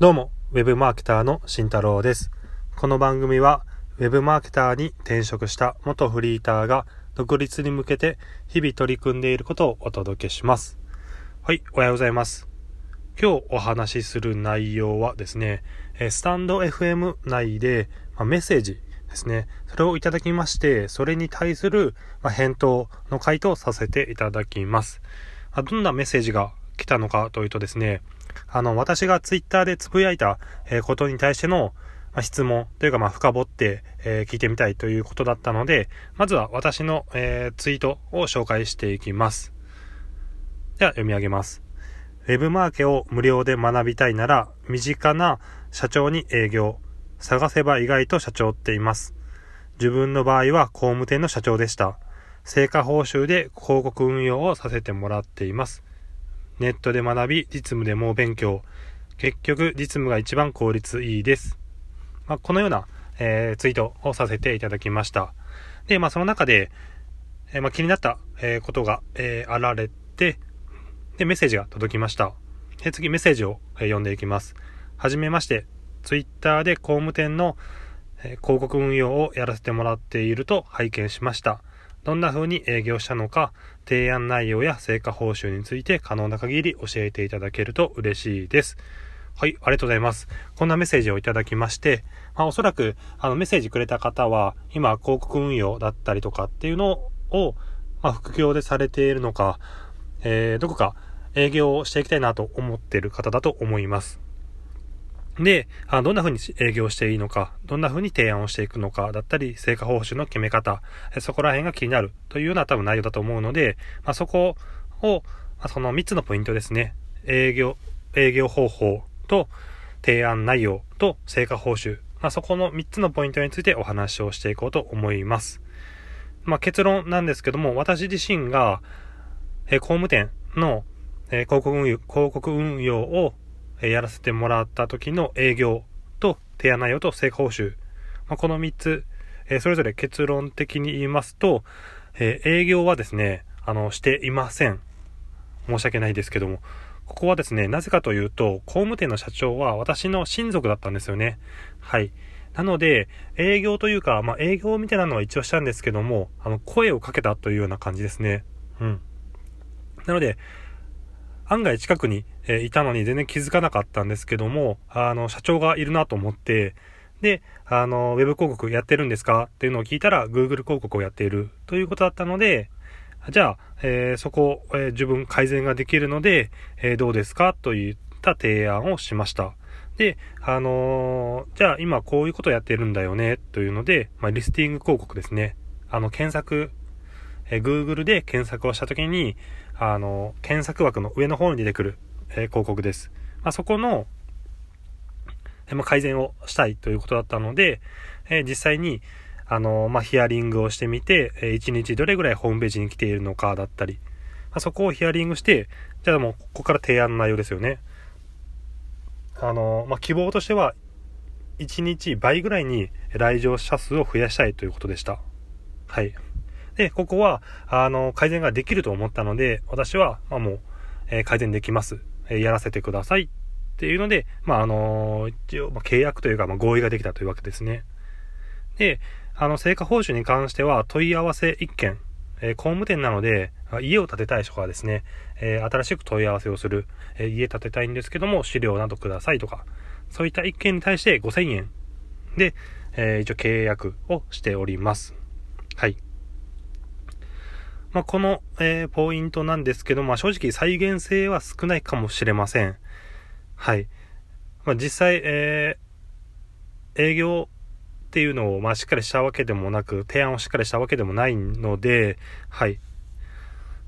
どうも、ウェブマーケターの慎太郎です。この番組は、ウェブマーケターに転職した元フリーターが独立に向けて日々取り組んでいることをお届けします。はい、おはようございます。今日お話しする内容はですね、スタンド FM 内で、メッセージですね、それをいただきまして、それに対する、返答の回答をさせていただきます。どんなメッセージが来たのかというとですね、あの、私がツイッターでつぶやいたことに対しての、質問というか、まあ、深掘って、え聞いてみたいということだったので、まずは私の、えツイートを紹介していきます。では、読み上げます。ウェブマーケを無料で学びたいなら、身近な社長に営業。探せば意外と社長っています。自分の場合は工務店の社長でした。成果報酬で広告運用をさせてもらっています。ネットで学び、実務で猛勉強。結局、実務が一番効率いいです。まあ、このような、えーツイートをさせていただきました。で、まあ、その中で、えーまあ、気になった、えーことが、えあられて、で、メッセージが届きました。で、次、メッセージを、え読んでいきます。はじめまして、ツイッターで工務店の、え広告運用をやらせてもらっていると拝見しました。どんな風に営業したのか、提案内容や成果報酬について可能な限り教えていただけると嬉しいです。はい、ありがとうございます。こんなメッセージをいただきまして、まあ、おそらく、あの、メッセージくれた方は、今、広告運用だったりとかっていうのを、まあ、副業でされているのか、えー、どこか営業をしていきたいなと思っている方だと思います。で、あどんな風に営業していいのか、どんな風に提案をしていくのかだったり、成果報酬の決め方、そこら辺が気になるというような多分内容だと思うので、まあ、そこを、まあ、その3つのポイントですね。営業、営業方法と提案内容と成果報酬。まあ、そこの3つのポイントについてお話をしていこうと思います。まあ、結論なんですけども、私自身が、え工務店の、え広告運用、広告運用を、えやらせてもらった時の営業と提案内容と成果報酬。まあ、この3つ、えそれぞれ結論的に言いますと、え営業はですね、あの、していません。申し訳ないですけども。ここはですね、なぜかというと、工務店の社長は私の親族だったんですよね。はい。なので、営業というか、まあ、営業みたいなのは一応したんですけども、あの、声をかけたというような感じですね。うん。なので、案外近くに、いたのに全然気づかなかったんですけども、あの、社長がいるなと思って、で、あの、ウェブ広告やってるんですか？っていうのを聞いたら、Google 広告をやっている。ということだったので、じゃあ、えーそこ、えー自分改善ができるので、えーどうですか？といった提案をしました。で、あのじゃあ今こういうことやってるんだよね、というので、まあ、リスティング広告ですね。あの、検索、えー Google で検索をしたときに、あの、検索枠の上の方に出てくる、えー広告です。まあ、そこの、えーまあ、改善をしたいということだったので、えー実際に、あの、まあ、ヒアリングをしてみて、え1日どれぐらいホームページに来ているのかだったり、ま、そこをヒアリングして、じゃあもう、ここから提案の内容ですよね。あの、ま、希望としては、1日倍ぐらいに来場者数を増やしたいということでした。はい。で、ここは、あの、改善ができると思ったので、私は、まあ、もう、えー改善できます。えーやらせてください。っていうので、まあ、あの一応、まあ、契約というか、まあ、合意ができたというわけですね。で、あの、成果報酬に関しては、問い合わせ1件、えー工務店なので、家を建てたい人がですね、えー新しく問い合わせをする、えー家建てたいんですけども、資料などくださいとか、そういった1件に対して5000円で、えー一応契約をしております。はい。まあ、この、えーポイントなんですけど、まあ、正直再現性は少ないかもしれません。はい。まあ、実際、えー営業っていうのを、まあ、しっかりしたわけでもなく、提案をしっかりしたわけでもないので、はい。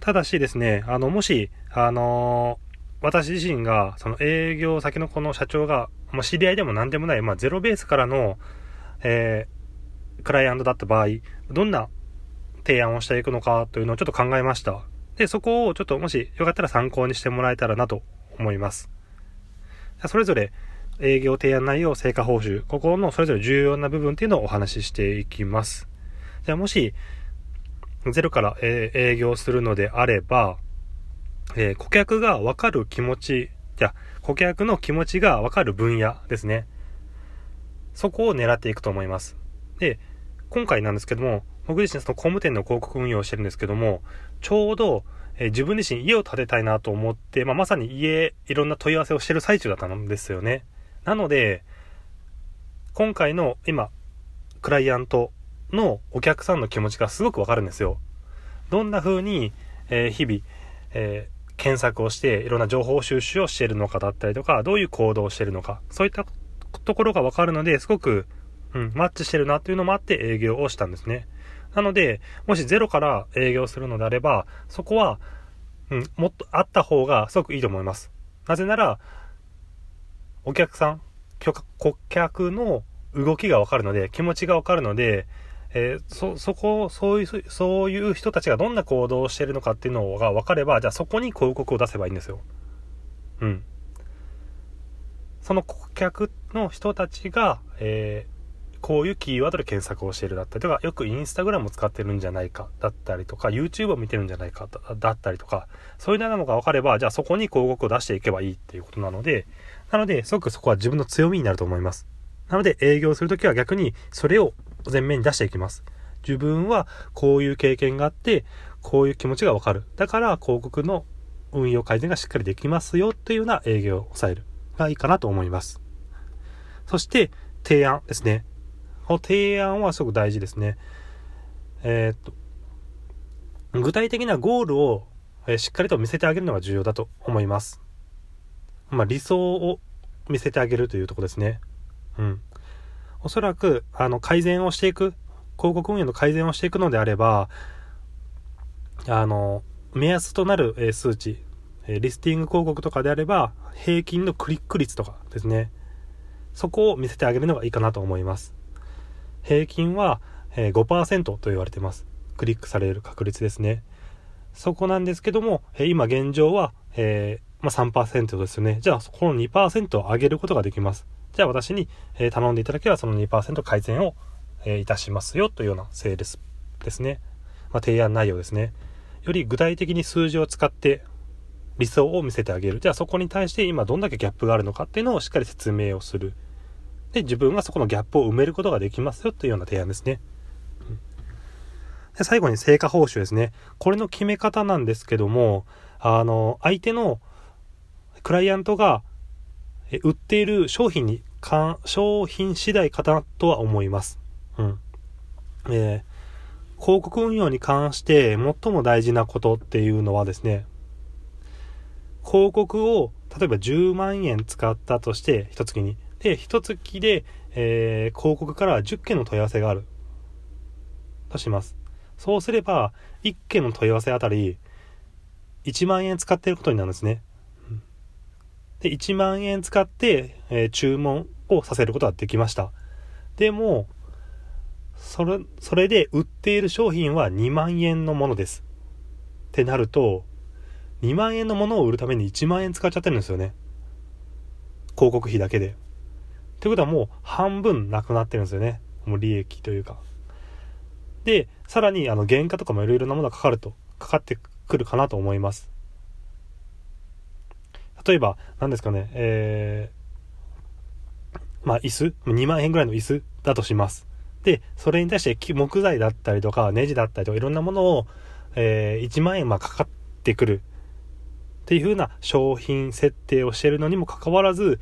ただしですね、あの、もし、あのー私自身が、その営業先のこの社長が、まあ、知り合いでも何でもない、まあ、ゼロベースからの、えークライアントだった場合、どんな提案をしていくのかというのをちょっと考えました。で、そこをちょっともしよかったら参考にしてもらえたらなと思います。それぞれ営業提案内容、成果報酬、ここのそれぞれ重要な部分っていうのをお話ししていきます。じゃあもし、ゼロから、営業するのであれば、えー顧客がわかる気持ちじゃ顧客の気持ちがわかる分野ですね。そこを狙っていくと思います。で、今回なんですけども、僕自身その工務店の広告運用をしてるんですけども、ちょうど、えー、自分自身家を建てたいなと思って、まあ、まさに家、いろんな問い合わせをしてる最中だったんですよね。なので、今回の今、クライアントのお客さんの気持ちがすごくわかるんですよ。どんな風に、えー、日々、えー、検索をして、いろんな情報収集をしているのかだったりとか、どういう行動をしているのか、そういったところがわかるので、すごく、うん、マッチしてるなっていうのもあって営業をしたんですね。なので、もしゼロから営業するのであれば、そこは、うん、もっとあった方がすごくいいと思います。なぜなら、お客さん、顧客の動きがわかるので、気持ちがわかるので、えー、そ、そこ、そういう、そういう人たちがどんな行動をしているのかっていうのが分かれば、じゃあそこに広告を出せばいいんですよ。うん。その顧客の人たちが、え、こういうキーワードで検索をしているだったりとか、よくインスタグラムを使ってるんじゃないかだったりとか、YouTube を見てるんじゃないかだったりとか、そういうのが分かれば、じゃあそこに広告を出していけばいいっていうことなので、なので、すごくそこは自分の強みになると思います。なので、営業するときは逆にそれを前面に出していきます。自分はこういう経験があって、こういう気持ちがわかる。だから広告の運用改善がしっかりできますよというような営業を抑えるがいいかなと思います。そして、提案ですね。この提案はすごく大事ですね。えー、っと、具体的なゴールをしっかりと見せてあげるのが重要だと思います。まあ、理想を見せてあげるというとこですね。うん。おそらく、あの、改善をしていく、広告運営の改善をしていくのであれば、あの、目安となる、え数値、えリスティング広告とかであれば、平均のクリック率とかですね。そこを見せてあげるのがいいかなと思います。平均は、5%と言われてます。クリックされる確率ですね。そこなんですけども、今現状は、え、ま、3%ですよね。じゃあ、この2%を上げることができます。じゃあ私に、え頼んでいただければその2%改善を、えいたしますよというようなセールスですね。まあ、提案内容ですね。より具体的に数字を使って理想を見せてあげる。じゃあそこに対して今どんだけギャップがあるのかっていうのをしっかり説明をする。で、自分がそこのギャップを埋めることができますよというような提案ですね。で最後に成果報酬ですね。これの決め方なんですけども、あの、相手のクライアントが売っている商品に、商品次第かなとは思います。うん。えー、広告運用に関して最も大事なことっていうのはですね、広告を例えば10万円使ったとして、一月に。で、一月で、えー、広告から10件の問い合わせがある。とします。そうすれば、1件の問い合わせあたり、1万円使っていることになるんですね。で、1万円使って、えー、注文をさせることができました。でも、それ、それで売っている商品は2万円のものです。ってなると、2万円のものを売るために1万円使っちゃってるんですよね。広告費だけで。ということはもう半分なくなってるんですよね。もう利益というか。で、さらにあの原価とかもいろいろなものがかかると、かかってくるかなと思います。例えば、何ですかね、えー、まあ、椅子 ?2 万円ぐらいの椅子だとします。で、それに対して木材だったりとか、ネジだったりとか、いろんなものを、えー、1万円まかかってくる。っていう風な商品設定をしてるのにもかかわらず、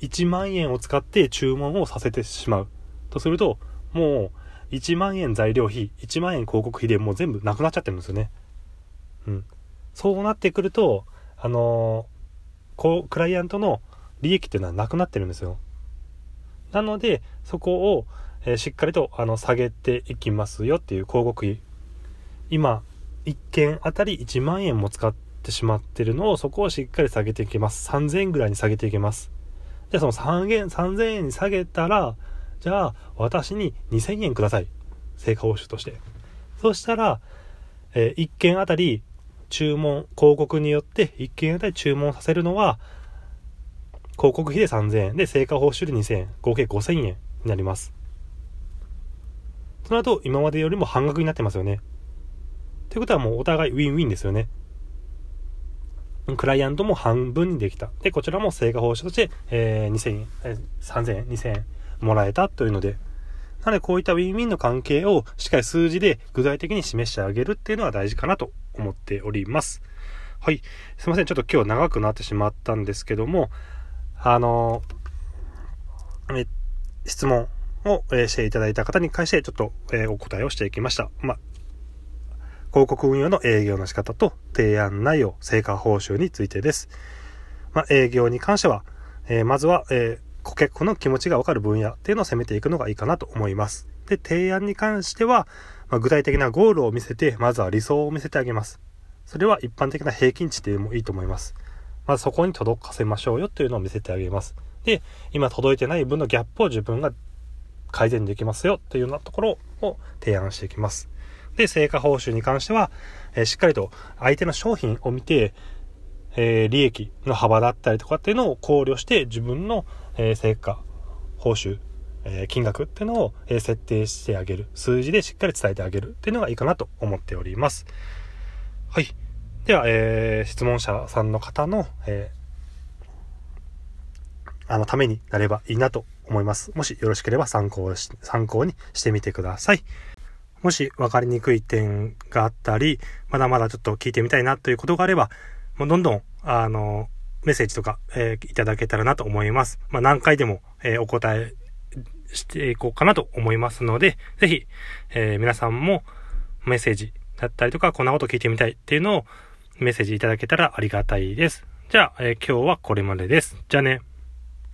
1万円を使って注文をさせてしまう。とすると、もう、1万円材料費、1万円広告費でもう全部なくなっちゃってるんですよね。うん。そうなってくると、あのこう、クライアントの利益っていうのはなくなってるんですよ。なので、そこを、えー、しっかりと、あの、下げていきますよっていう広告費。今、1件あたり1万円も使ってしまってるのを、そこをしっかり下げていきます。3000円ぐらいに下げていきます。じゃあその3円、3000円に下げたら、じゃあ、私に2000円ください。成果報酬として。そしたら、えー、1件あたり注文、広告によって1件あたり注文させるのは、広告費で3000円で、成果報酬で2000円、合計5000円になります。となると、今までよりも半額になってますよね。ということはもうお互いウィンウィンですよね。クライアントも半分にできた。で、こちらも成果報酬として、えー、2000円、えー、3000円、2000円もらえたというので、なのでこういったウィンウィンの関係をしっかり数字で具体的に示してあげるっていうのは大事かなと思っております。はい。すいません。ちょっと今日長くなってしまったんですけども、あのえ、質問を、えしていただいた方に関して、ちょっと、えお答えをしていきました。まあ、広告運用の営業の仕方と提案内容、成果報酬についてです。まあ、営業に関しては、えー、まずは、えー、顧客の気持ちがわかる分野っていうのを攻めていくのがいいかなと思います。で、提案に関しては、まあ、具体的なゴールを見せて、まずは理想を見せてあげます。それは一般的な平均値でもいいと思います。まずそこに届かせましょうよというのを見せてあげます。で、今届いてない分のギャップを自分が改善できますよっていうようなところを提案していきます。で、成果報酬に関しては、えー、しっかりと相手の商品を見て、えー、利益の幅だったりとかっていうのを考慮して自分の、えー、成果、報酬、え金額っていうのを、え設定してあげる。数字でしっかり伝えてあげるっていうのがいいかなと思っております。はい。では、え質問者さんの方の、えあの、ためになればいいなと思います。もしよろしければ参考し、参考にしてみてください。もし分かりにくい点があったり、まだまだちょっと聞いてみたいなということがあれば、もうどんどん、あの、メッセージとか、えー、いただけたらなと思います。まあ、何回でも、えー、お答えしていこうかなと思いますので、ぜひ、えー、皆さんもメッセージだったりとか、こんなこと聞いてみたいっていうのをメッセージいただけたらありがたいです。じゃあ、え今日はこれまでです。じゃあね。